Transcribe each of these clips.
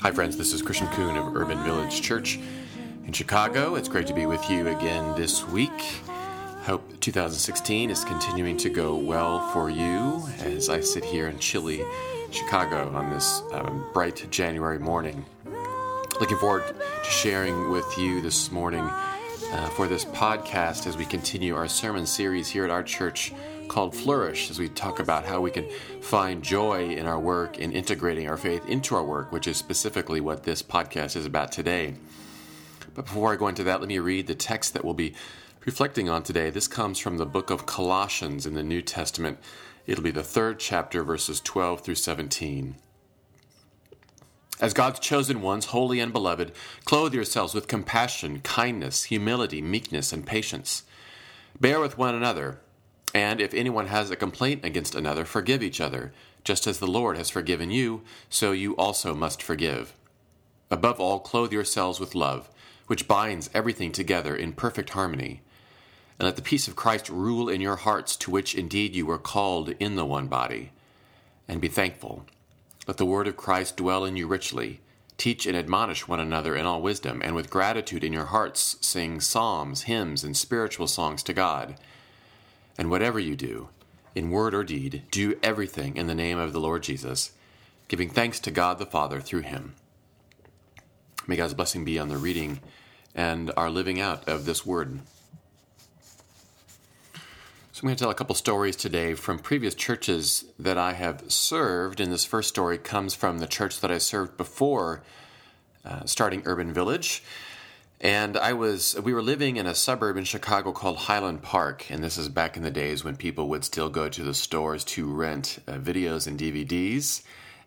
Hi, friends. This is Christian Coon of Urban Village Church in Chicago. It's great to be with you again this week. Hope 2016 is continuing to go well for you as I sit here in chilly Chicago on this um, bright January morning. Looking forward to sharing with you this morning uh, for this podcast as we continue our sermon series here at our church called Flourish, as we talk about how we can find joy in our work and integrating our faith into our work, which is specifically what this podcast is about today. But before I go into that, let me read the text that we'll be reflecting on today. This comes from the book of Colossians in the New Testament. It'll be the third chapter, verses 12 through 17. As God's chosen ones, holy and beloved, clothe yourselves with compassion, kindness, humility, meekness, and patience. Bear with one another, and if anyone has a complaint against another, forgive each other. Just as the Lord has forgiven you, so you also must forgive. Above all, clothe yourselves with love, which binds everything together in perfect harmony. And let the peace of Christ rule in your hearts, to which indeed you were called in the one body. And be thankful. Let the word of Christ dwell in you richly. Teach and admonish one another in all wisdom, and with gratitude in your hearts sing psalms, hymns, and spiritual songs to God. And whatever you do, in word or deed, do everything in the name of the Lord Jesus, giving thanks to God the Father through him. May God's blessing be on the reading and our living out of this word. So, I'm going to tell a couple stories today from previous churches that I have served. And this first story comes from the church that I served before uh, starting Urban Village. And I was, we were living in a suburb in Chicago called Highland Park. And this is back in the days when people would still go to the stores to rent uh, videos and DVDs.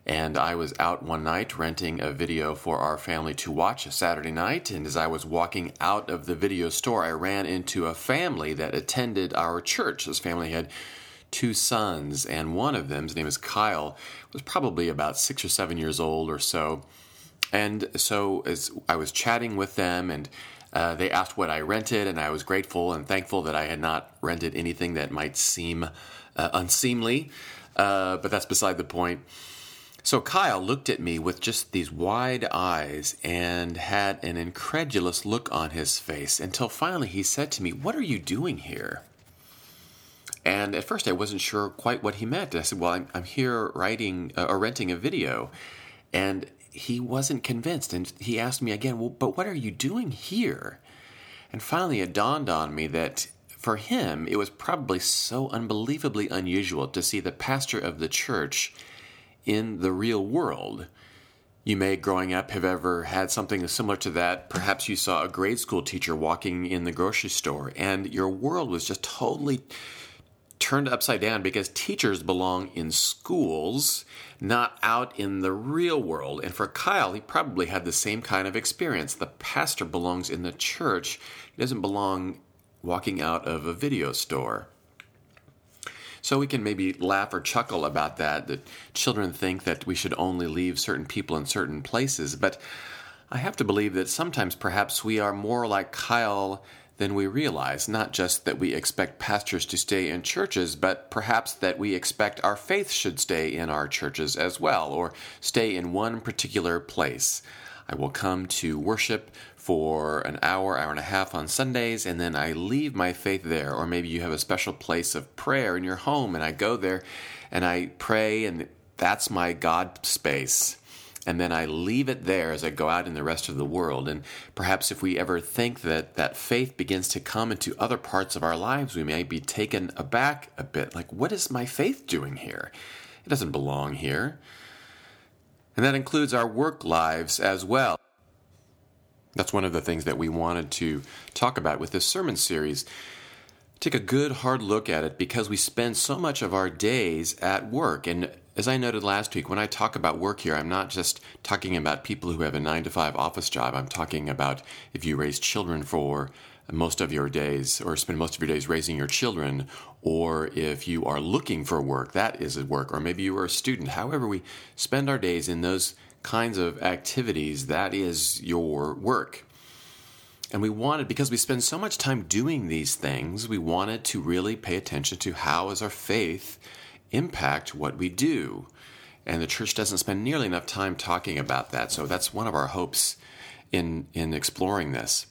And I was out one night renting a video for our family to watch a Saturday night. And as I was walking out of the video store, I ran into a family that attended our church. This family had two sons, and one of them, his name is Kyle, was probably about six or seven years old or so. And so as I was chatting with them and uh, they asked what I rented, and I was grateful and thankful that I had not rented anything that might seem uh, unseemly. Uh, but that's beside the point. So Kyle looked at me with just these wide eyes and had an incredulous look on his face until finally he said to me, What are you doing here? And at first I wasn't sure quite what he meant. I said, Well, I'm, I'm here writing uh, or renting a video. And he wasn't convinced. And he asked me again, Well, but what are you doing here? And finally it dawned on me that for him, it was probably so unbelievably unusual to see the pastor of the church in the real world. You may, growing up, have ever had something similar to that. Perhaps you saw a grade school teacher walking in the grocery store, and your world was just totally turned upside down because teachers belong in schools, not out in the real world. And for Kyle, he probably had the same kind of experience. The pastor belongs in the church, he doesn't belong walking out of a video store. So we can maybe laugh or chuckle about that, that children think that we should only leave certain people in certain places. But I have to believe that sometimes perhaps we are more like Kyle than we realize. Not just that we expect pastors to stay in churches, but perhaps that we expect our faith should stay in our churches as well, or stay in one particular place. I will come to worship for an hour, hour and a half on Sundays, and then I leave my faith there. Or maybe you have a special place of prayer in your home, and I go there and I pray, and that's my God space. And then I leave it there as I go out in the rest of the world. And perhaps if we ever think that that faith begins to come into other parts of our lives, we may be taken aback a bit. Like, what is my faith doing here? It doesn't belong here. And that includes our work lives as well. That's one of the things that we wanted to talk about with this sermon series. Take a good hard look at it because we spend so much of our days at work. And as I noted last week, when I talk about work here, I'm not just talking about people who have a nine to five office job. I'm talking about if you raise children for most of your days or spend most of your days raising your children, or if you are looking for work, that is work, or maybe you are a student. However, we spend our days in those kinds of activities, that is your work. And we wanted, because we spend so much time doing these things, we wanted to really pay attention to how does our faith impact what we do. and the church doesn't spend nearly enough time talking about that. So that's one of our hopes in in exploring this.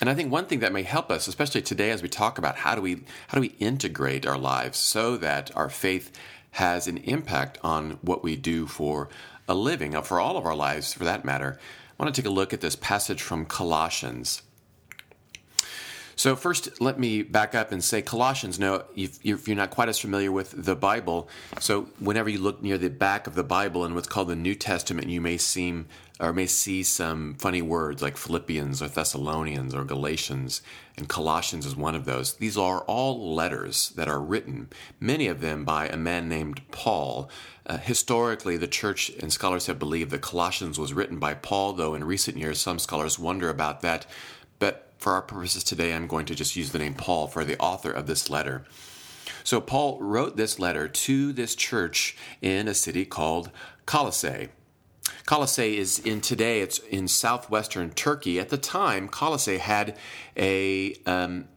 And I think one thing that may help us, especially today as we talk about how do we how do we integrate our lives so that our faith has an impact on what we do for a living, for all of our lives for that matter. I want to take a look at this passage from Colossians. So, first, let me back up and say Colossians. No, if you're not quite as familiar with the Bible, so whenever you look near the back of the Bible in what's called the New Testament, you may seem or may see some funny words like Philippians or Thessalonians or Galatians, and Colossians is one of those. These are all letters that are written, many of them by a man named Paul. Uh, historically, the church and scholars have believed that Colossians was written by Paul, though in recent years some scholars wonder about that. But for our purposes today, I'm going to just use the name Paul for the author of this letter. So, Paul wrote this letter to this church in a city called Colossae. Colossae is in today, it's in southwestern Turkey. At the time, Colossae had a, um,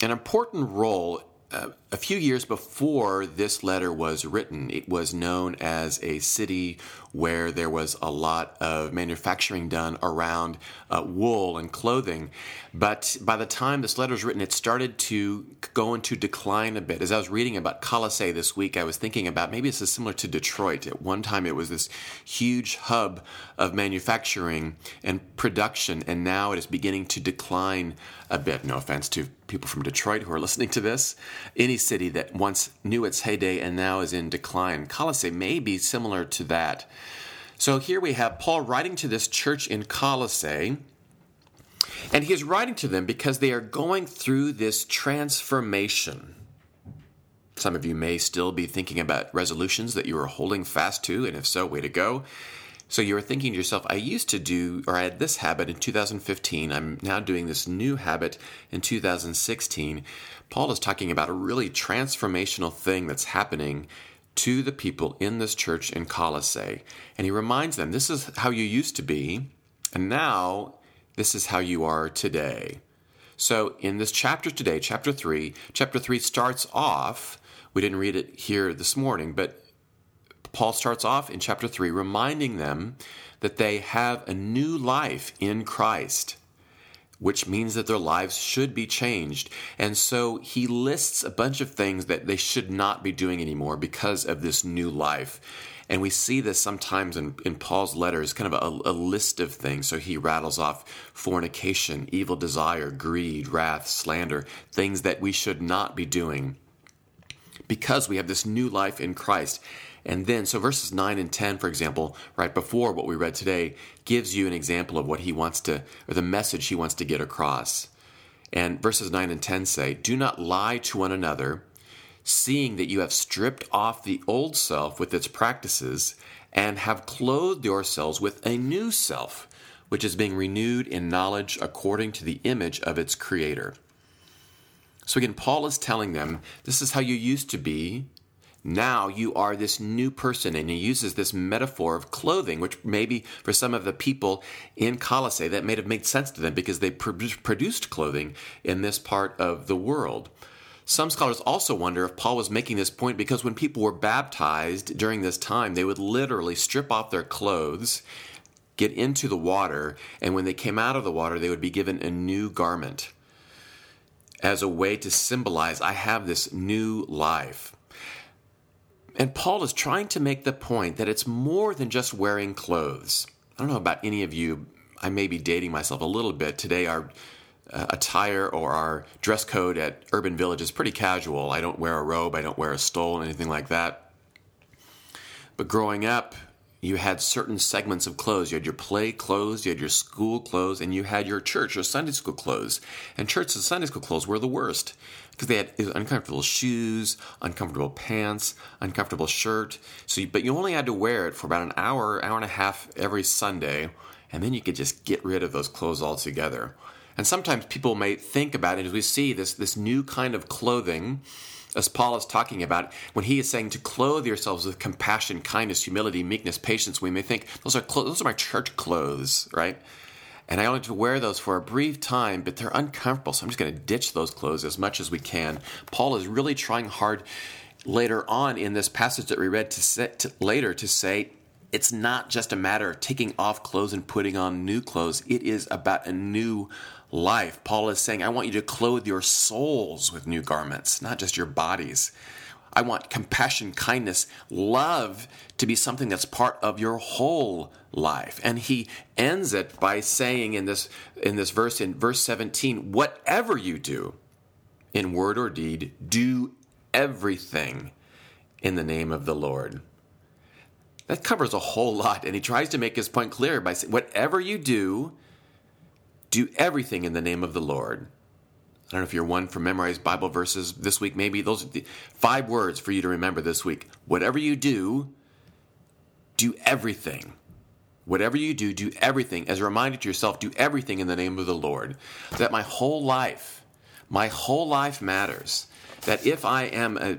an important role uh, a few years before this letter was written, it was known as a city where there was a lot of manufacturing done around uh, wool and clothing. But by the time this letter was written, it started to go into decline a bit. As I was reading about Colossae this week, I was thinking about maybe this is similar to Detroit. At one time, it was this huge hub of manufacturing and production, and now it is beginning to decline a bit. No offense to people from Detroit who are listening to this. Any city that once knew its heyday and now is in decline. Colossae may be similar to that. So here we have Paul writing to this church in Colossae. And he is writing to them because they are going through this transformation. Some of you may still be thinking about resolutions that you are holding fast to, and if so, way to go. So you are thinking to yourself, I used to do, or I had this habit in 2015. I'm now doing this new habit in 2016. Paul is talking about a really transformational thing that's happening to the people in this church in Colossae. And he reminds them, this is how you used to be, and now this is how you are today. So in this chapter today, chapter 3, chapter 3 starts off, we didn't read it here this morning, but Paul starts off in chapter 3 reminding them that they have a new life in Christ, which means that their lives should be changed. And so he lists a bunch of things that they should not be doing anymore because of this new life. And we see this sometimes in, in Paul's letters, kind of a, a list of things. So he rattles off fornication, evil desire, greed, wrath, slander, things that we should not be doing because we have this new life in Christ. And then, so verses 9 and 10, for example, right before what we read today, gives you an example of what he wants to, or the message he wants to get across. And verses 9 and 10 say, Do not lie to one another, seeing that you have stripped off the old self with its practices, and have clothed yourselves with a new self, which is being renewed in knowledge according to the image of its creator. So again, Paul is telling them this is how you used to be now you are this new person. And he uses this metaphor of clothing, which maybe for some of the people in Colossae, that may have made sense to them because they produced clothing in this part of the world. Some scholars also wonder if Paul was making this point because when people were baptized during this time, they would literally strip off their clothes, get into the water, and when they came out of the water, they would be given a new garment as a way to symbolize, I have this new life. And Paul is trying to make the point that it's more than just wearing clothes. I don't know about any of you, I may be dating myself a little bit. Today, our uh, attire or our dress code at Urban Village is pretty casual. I don't wear a robe, I don't wear a stole, anything like that. But growing up, you had certain segments of clothes. You had your play clothes, you had your school clothes, and you had your church or Sunday school clothes. And church and Sunday school clothes were the worst because they had uncomfortable shoes, uncomfortable pants, uncomfortable shirt. So, you, but you only had to wear it for about an hour, hour and a half every Sunday, and then you could just get rid of those clothes altogether. And sometimes people may think about it as we see this this new kind of clothing as Paul is talking about, when he is saying to clothe yourselves with compassion, kindness, humility, meekness, patience, we may think those are clo- those are my church clothes, right? And I only have to wear those for a brief time, but they're uncomfortable, so I'm just going to ditch those clothes as much as we can. Paul is really trying hard later on in this passage that we read to, set, to later to say it's not just a matter of taking off clothes and putting on new clothes. It is about a new life. Paul is saying, I want you to clothe your souls with new garments, not just your bodies. I want compassion, kindness, love to be something that's part of your whole life. And he ends it by saying in this in this verse in verse 17, whatever you do in word or deed, do everything in the name of the Lord. That covers a whole lot, and he tries to make his point clear by saying, whatever you do, do everything in the name of the Lord. I don't know if you're one for memorized Bible verses this week. Maybe those are the five words for you to remember this week. Whatever you do, do everything. Whatever you do, do everything. As a reminder to yourself, do everything in the name of the Lord. That my whole life, my whole life matters. That if I am a,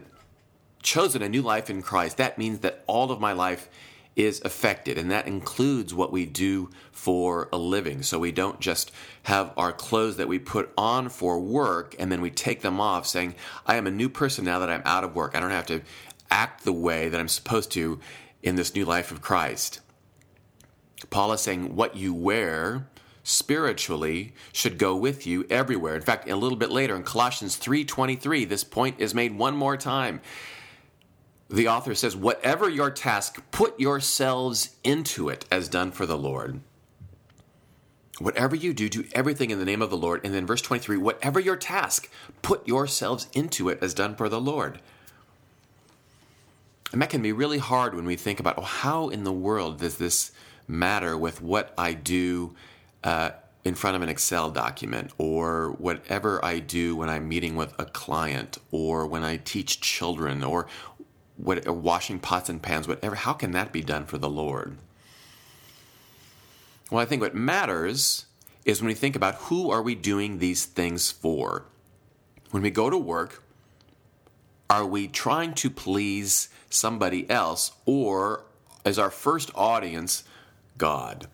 chosen a new life in Christ, that means that all of my life is affected, and that includes what we do for a living. So we don't just have our clothes that we put on for work and then we take them off saying, I am a new person now that I'm out of work. I don't have to act the way that I'm supposed to in this new life of Christ. Paul is saying, what you wear spiritually should go with you everywhere. In fact, a little bit later in Colossians 3:23, this point is made one more time the author says, Whatever your task, put yourselves into it as done for the Lord. Whatever you do, do everything in the name of the Lord. And then verse 23 whatever your task, put yourselves into it as done for the Lord. And that can be really hard when we think about, oh, how in the world does this matter with what I do uh, in front of an Excel document or whatever I do when I'm meeting with a client or when I teach children or what, uh, washing pots and pans, whatever, how can that be done for the Lord? Well, I think what matters is when we think about who are we doing these things for? When we go to work, are we trying to please somebody else or is our first audience God?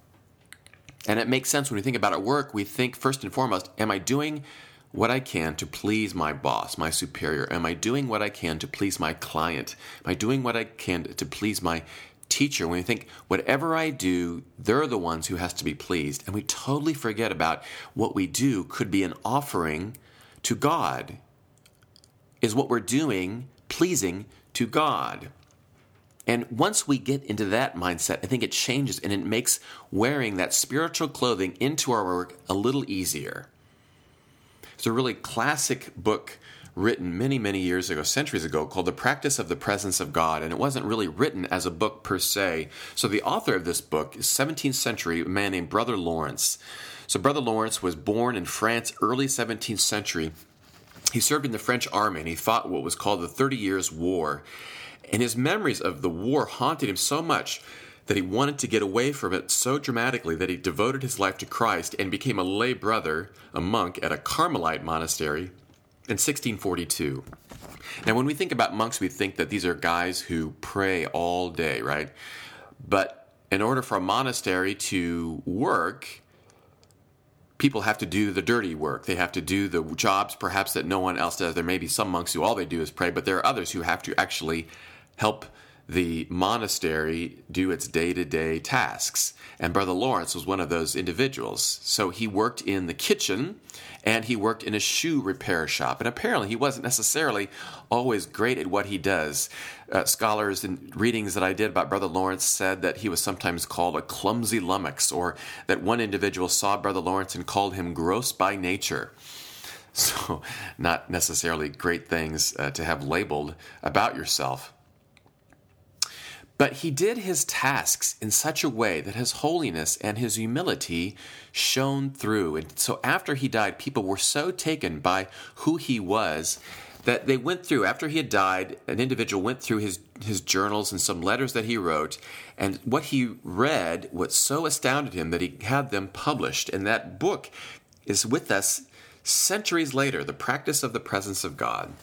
And it makes sense when we think about at work, we think first and foremost, am I doing what I can to please my boss, my superior? Am I doing what I can to please my client? Am I doing what I can to please my teacher? When we think whatever I do, they're the ones who has to be pleased, and we totally forget about what we do could be an offering to God. Is what we're doing pleasing to God? And once we get into that mindset, I think it changes and it makes wearing that spiritual clothing into our work a little easier. It's a really classic book written many, many years ago, centuries ago, called The Practice of the Presence of God. And it wasn't really written as a book per se. So the author of this book is 17th century, a man named Brother Lawrence. So Brother Lawrence was born in France, early 17th century. He served in the French army and he fought what was called the Thirty Years' War. And his memories of the war haunted him so much that he wanted to get away from it so dramatically that he devoted his life to Christ and became a lay brother, a monk, at a Carmelite monastery in 1642. Now, when we think about monks, we think that these are guys who pray all day, right? But in order for a monastery to work, people have to do the dirty work. They have to do the jobs perhaps that no one else does. There may be some monks who all they do is pray, but there are others who have to actually help the monastery do its day to day tasks. And Brother Lawrence was one of those individuals. So he worked in the kitchen and he worked in a shoe repair shop. And apparently, he wasn't necessarily always great at what he does. Uh, scholars and readings that I did about Brother Lawrence said that he was sometimes called a clumsy lummox, or that one individual saw Brother Lawrence and called him gross by nature. So, not necessarily great things uh, to have labeled about yourself. But he did his tasks in such a way that his holiness and his humility shone through. And so after he died, people were so taken by who he was that they went through, after he had died, an individual went through his, his journals and some letters that he wrote. And what he read, what so astounded him that he had them published. And that book is with us centuries later The Practice of the Presence of God.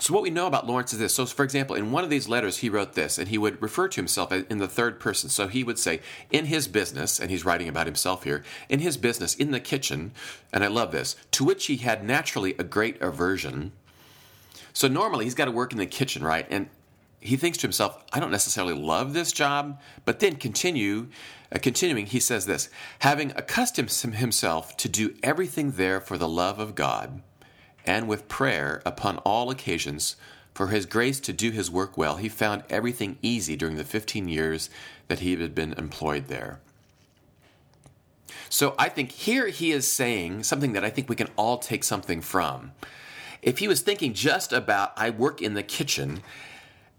So, what we know about Lawrence is this. So, for example, in one of these letters, he wrote this, and he would refer to himself in the third person. So, he would say, in his business, and he's writing about himself here, in his business, in the kitchen, and I love this, to which he had naturally a great aversion, So normally he's got to work in the kitchen, right? And he thinks to himself, I don't necessarily love this job, but then continue, uh, continuing, he says this, having accustomed himself to do everything there for the love of God, and with prayer upon all occasions, for his grace to do his work well, he found everything easy during the 15 years that he had been employed there. So I think here he is saying something that I think we can all take something from. If he was thinking just about, I work in the kitchen,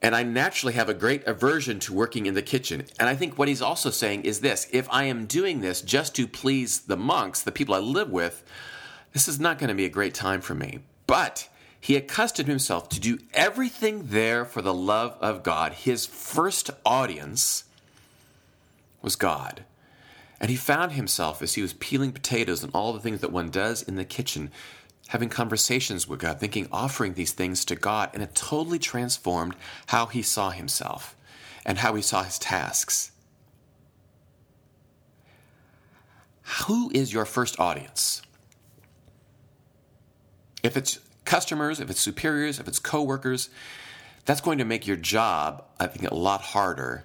and I naturally have a great aversion to working in the kitchen. And I think what he's also saying is this if I am doing this just to please the monks, the people I live with, this is not going to be a great time for me. But he accustomed himself to do everything there for the love of God. His first audience was God. And he found himself as he was peeling potatoes and all the things that one does in the kitchen having conversations with God, thinking, offering these things to God, and it totally transformed how he saw himself and how he saw his tasks. Who is your first audience? If it's customers, if it's superiors, if it's coworkers, that's going to make your job, I think, a lot harder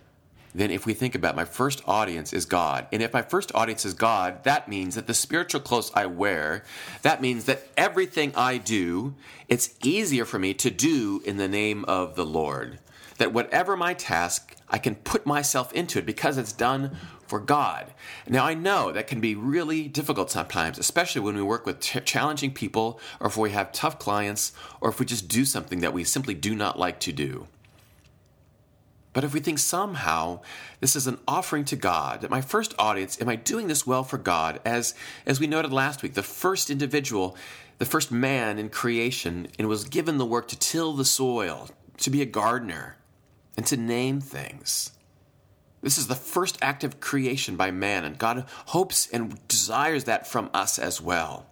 then if we think about my first audience is God, and if my first audience is God, that means that the spiritual clothes I wear, that means that everything I do, it's easier for me to do in the name of the Lord. That whatever my task, I can put myself into it because it's done for God. Now, I know that can be really difficult sometimes, especially when we work with ch- challenging people, or if we have tough clients, or if we just do something that we simply do not like to do. But if we think somehow this is an offering to God, that my first audience, am I doing this well for God? As, as we noted last week, the first individual, the first man in creation, and was given the work to till the soil, to be a gardener, and to name things. This is the first act of creation by man, and God hopes and desires that from us as well.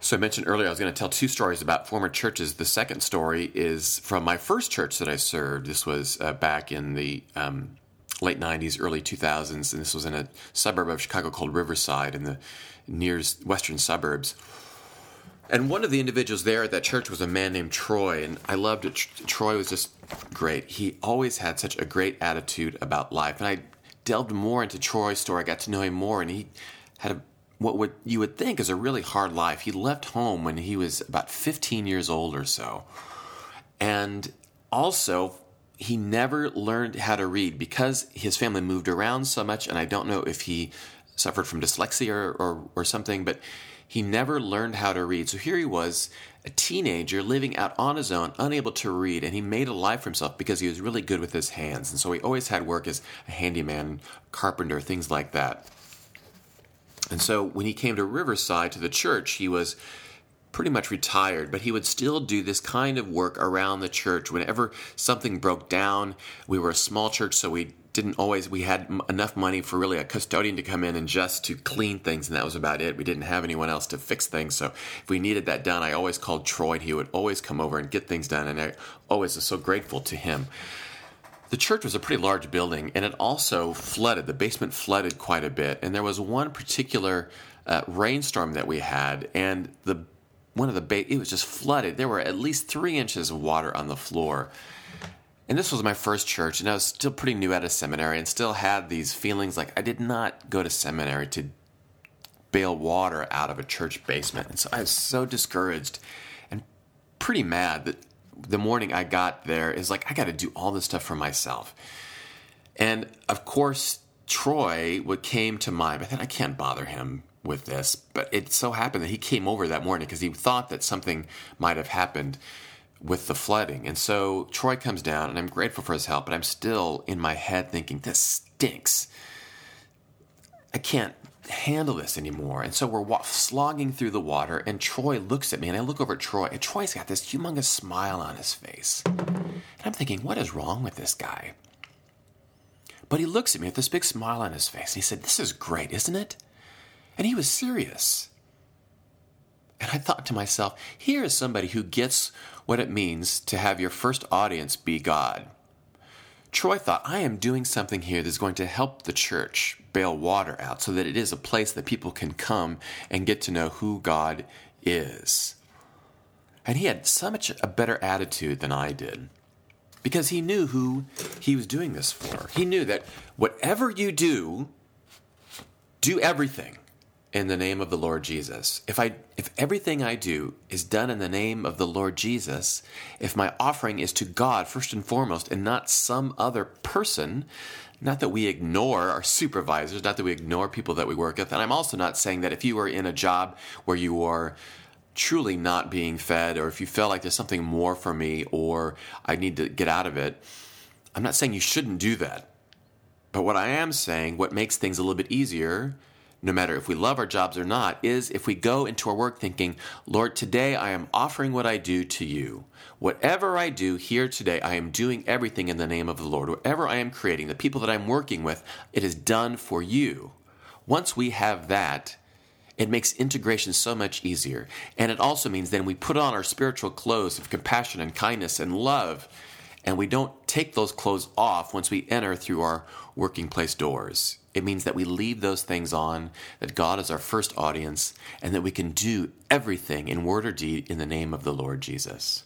So I mentioned earlier I was going to tell two stories about former churches. The second story is from my first church that I served. This was uh, back in the um, late 90s, early 2000s, and this was in a suburb of Chicago called Riverside in the near western suburbs. And one of the individuals there at that church was a man named Troy, and I loved it. Troy was just great. He always had such a great attitude about life, and I delved more into Troy's story. I got to know him more, and he had a what would you would think is a really hard life. He left home when he was about 15 years old or so. And also he never learned how to read because his family moved around so much and I don't know if he suffered from dyslexia or, or, or something, but he never learned how to read. So here he was, a teenager living out on his own, unable to read, and he made a life for himself because he was really good with his hands. And so he always had work as a handyman, carpenter, things like that. And so when he came to Riverside to the church, he was pretty much retired, but he would still do this kind of work around the church. Whenever something broke down, we were a small church, so we didn't always we had enough money for really a custodian to come in and just to clean things and that was about it we didn't have anyone else to fix things so if we needed that done i always called troy and he would always come over and get things done and i always was so grateful to him the church was a pretty large building, and it also flooded. The basement flooded quite a bit, and there was one particular uh, rainstorm that we had, and the one of the ba- it was just flooded. There were at least three inches of water on the floor. And this was my first church, and I was still pretty new at a seminary, and still had these feelings like I did not go to seminary to bail water out of a church basement, and so I was so discouraged and pretty mad that the morning I got there is like, I got to do all this stuff for myself. And of course, Troy what came to mind, but then I can't bother him with this. But it so happened that he came over that morning because he thought that something might have happened with the flooding. And so Troy comes down, and I'm grateful for his help, but I'm still in my head thinking, this stinks. I can't handle this anymore. And so we're wa- slogging through the water, and Troy looks at me, and I look over at Troy, and Troy's got this humongous smile on his face. And I'm thinking, what is wrong with this guy? But he looks at me with this big smile on his face, and he said, This is great, isn't it? And he was serious. And I thought to myself, here is somebody who gets what it means to have your first audience be God. Troy thought, I am doing something here that's going to help the church bail water out so that it is a place that people can come and get to know who God is. And he had so much a better attitude than I did because he knew who he was doing this for. He knew that whatever you do, do everything in the name of the Lord Jesus. If I if everything I do is done in the name of the Lord Jesus, if my offering is to God first and foremost and not some other person, not that we ignore our supervisors, not that we ignore people that we work with, and I'm also not saying that if you are in a job where you are truly not being fed or if you feel like there's something more for me or I need to get out of it, I'm not saying you shouldn't do that. But what I am saying, what makes things a little bit easier no matter if we love our jobs or not, is if we go into our work thinking, Lord, today I am offering what I do to you. Whatever I do here today, I am doing everything in the name of the Lord. Whatever I am creating, the people that I'm working with, it is done for you. Once we have that, it makes integration so much easier. And it also means then we put on our spiritual clothes of compassion and kindness and love, and we don't take those clothes off once we enter through our working place doors. It means that we leave those things on, that God is our first audience, and that we can do everything in word or deed in the name of the Lord Jesus.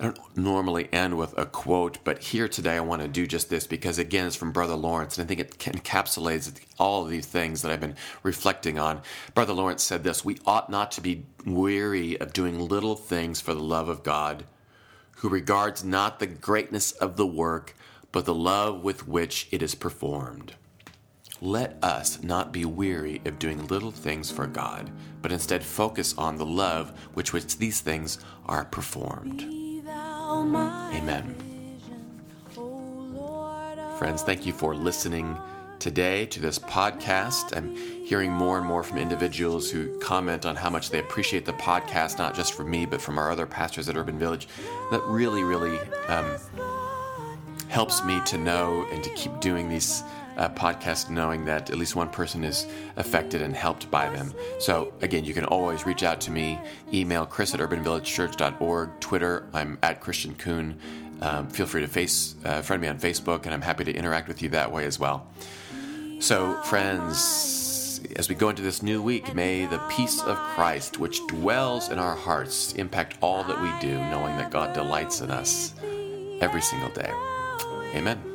I don't normally end with a quote, but here today I want to do just this because, again, it's from Brother Lawrence, and I think it encapsulates all of these things that I've been reflecting on. Brother Lawrence said this We ought not to be weary of doing little things for the love of God, who regards not the greatness of the work, but the love with which it is performed. Let us not be weary of doing little things for God, but instead focus on the love with which these things are performed. Amen. Friends, thank you for listening today to this podcast. I'm hearing more and more from individuals who comment on how much they appreciate the podcast, not just from me, but from our other pastors at Urban Village. That really, really um, helps me to know and to keep doing these uh, podcast knowing that at least one person is affected and helped by them. So, again, you can always reach out to me, email chris at urbanvillagechurch.org, Twitter, I'm at Christian Coon. Um, feel free to face, uh, friend me on Facebook, and I'm happy to interact with you that way as well. So, friends, as we go into this new week, may the peace of Christ, which dwells in our hearts, impact all that we do, knowing that God delights in us every single day. Amen.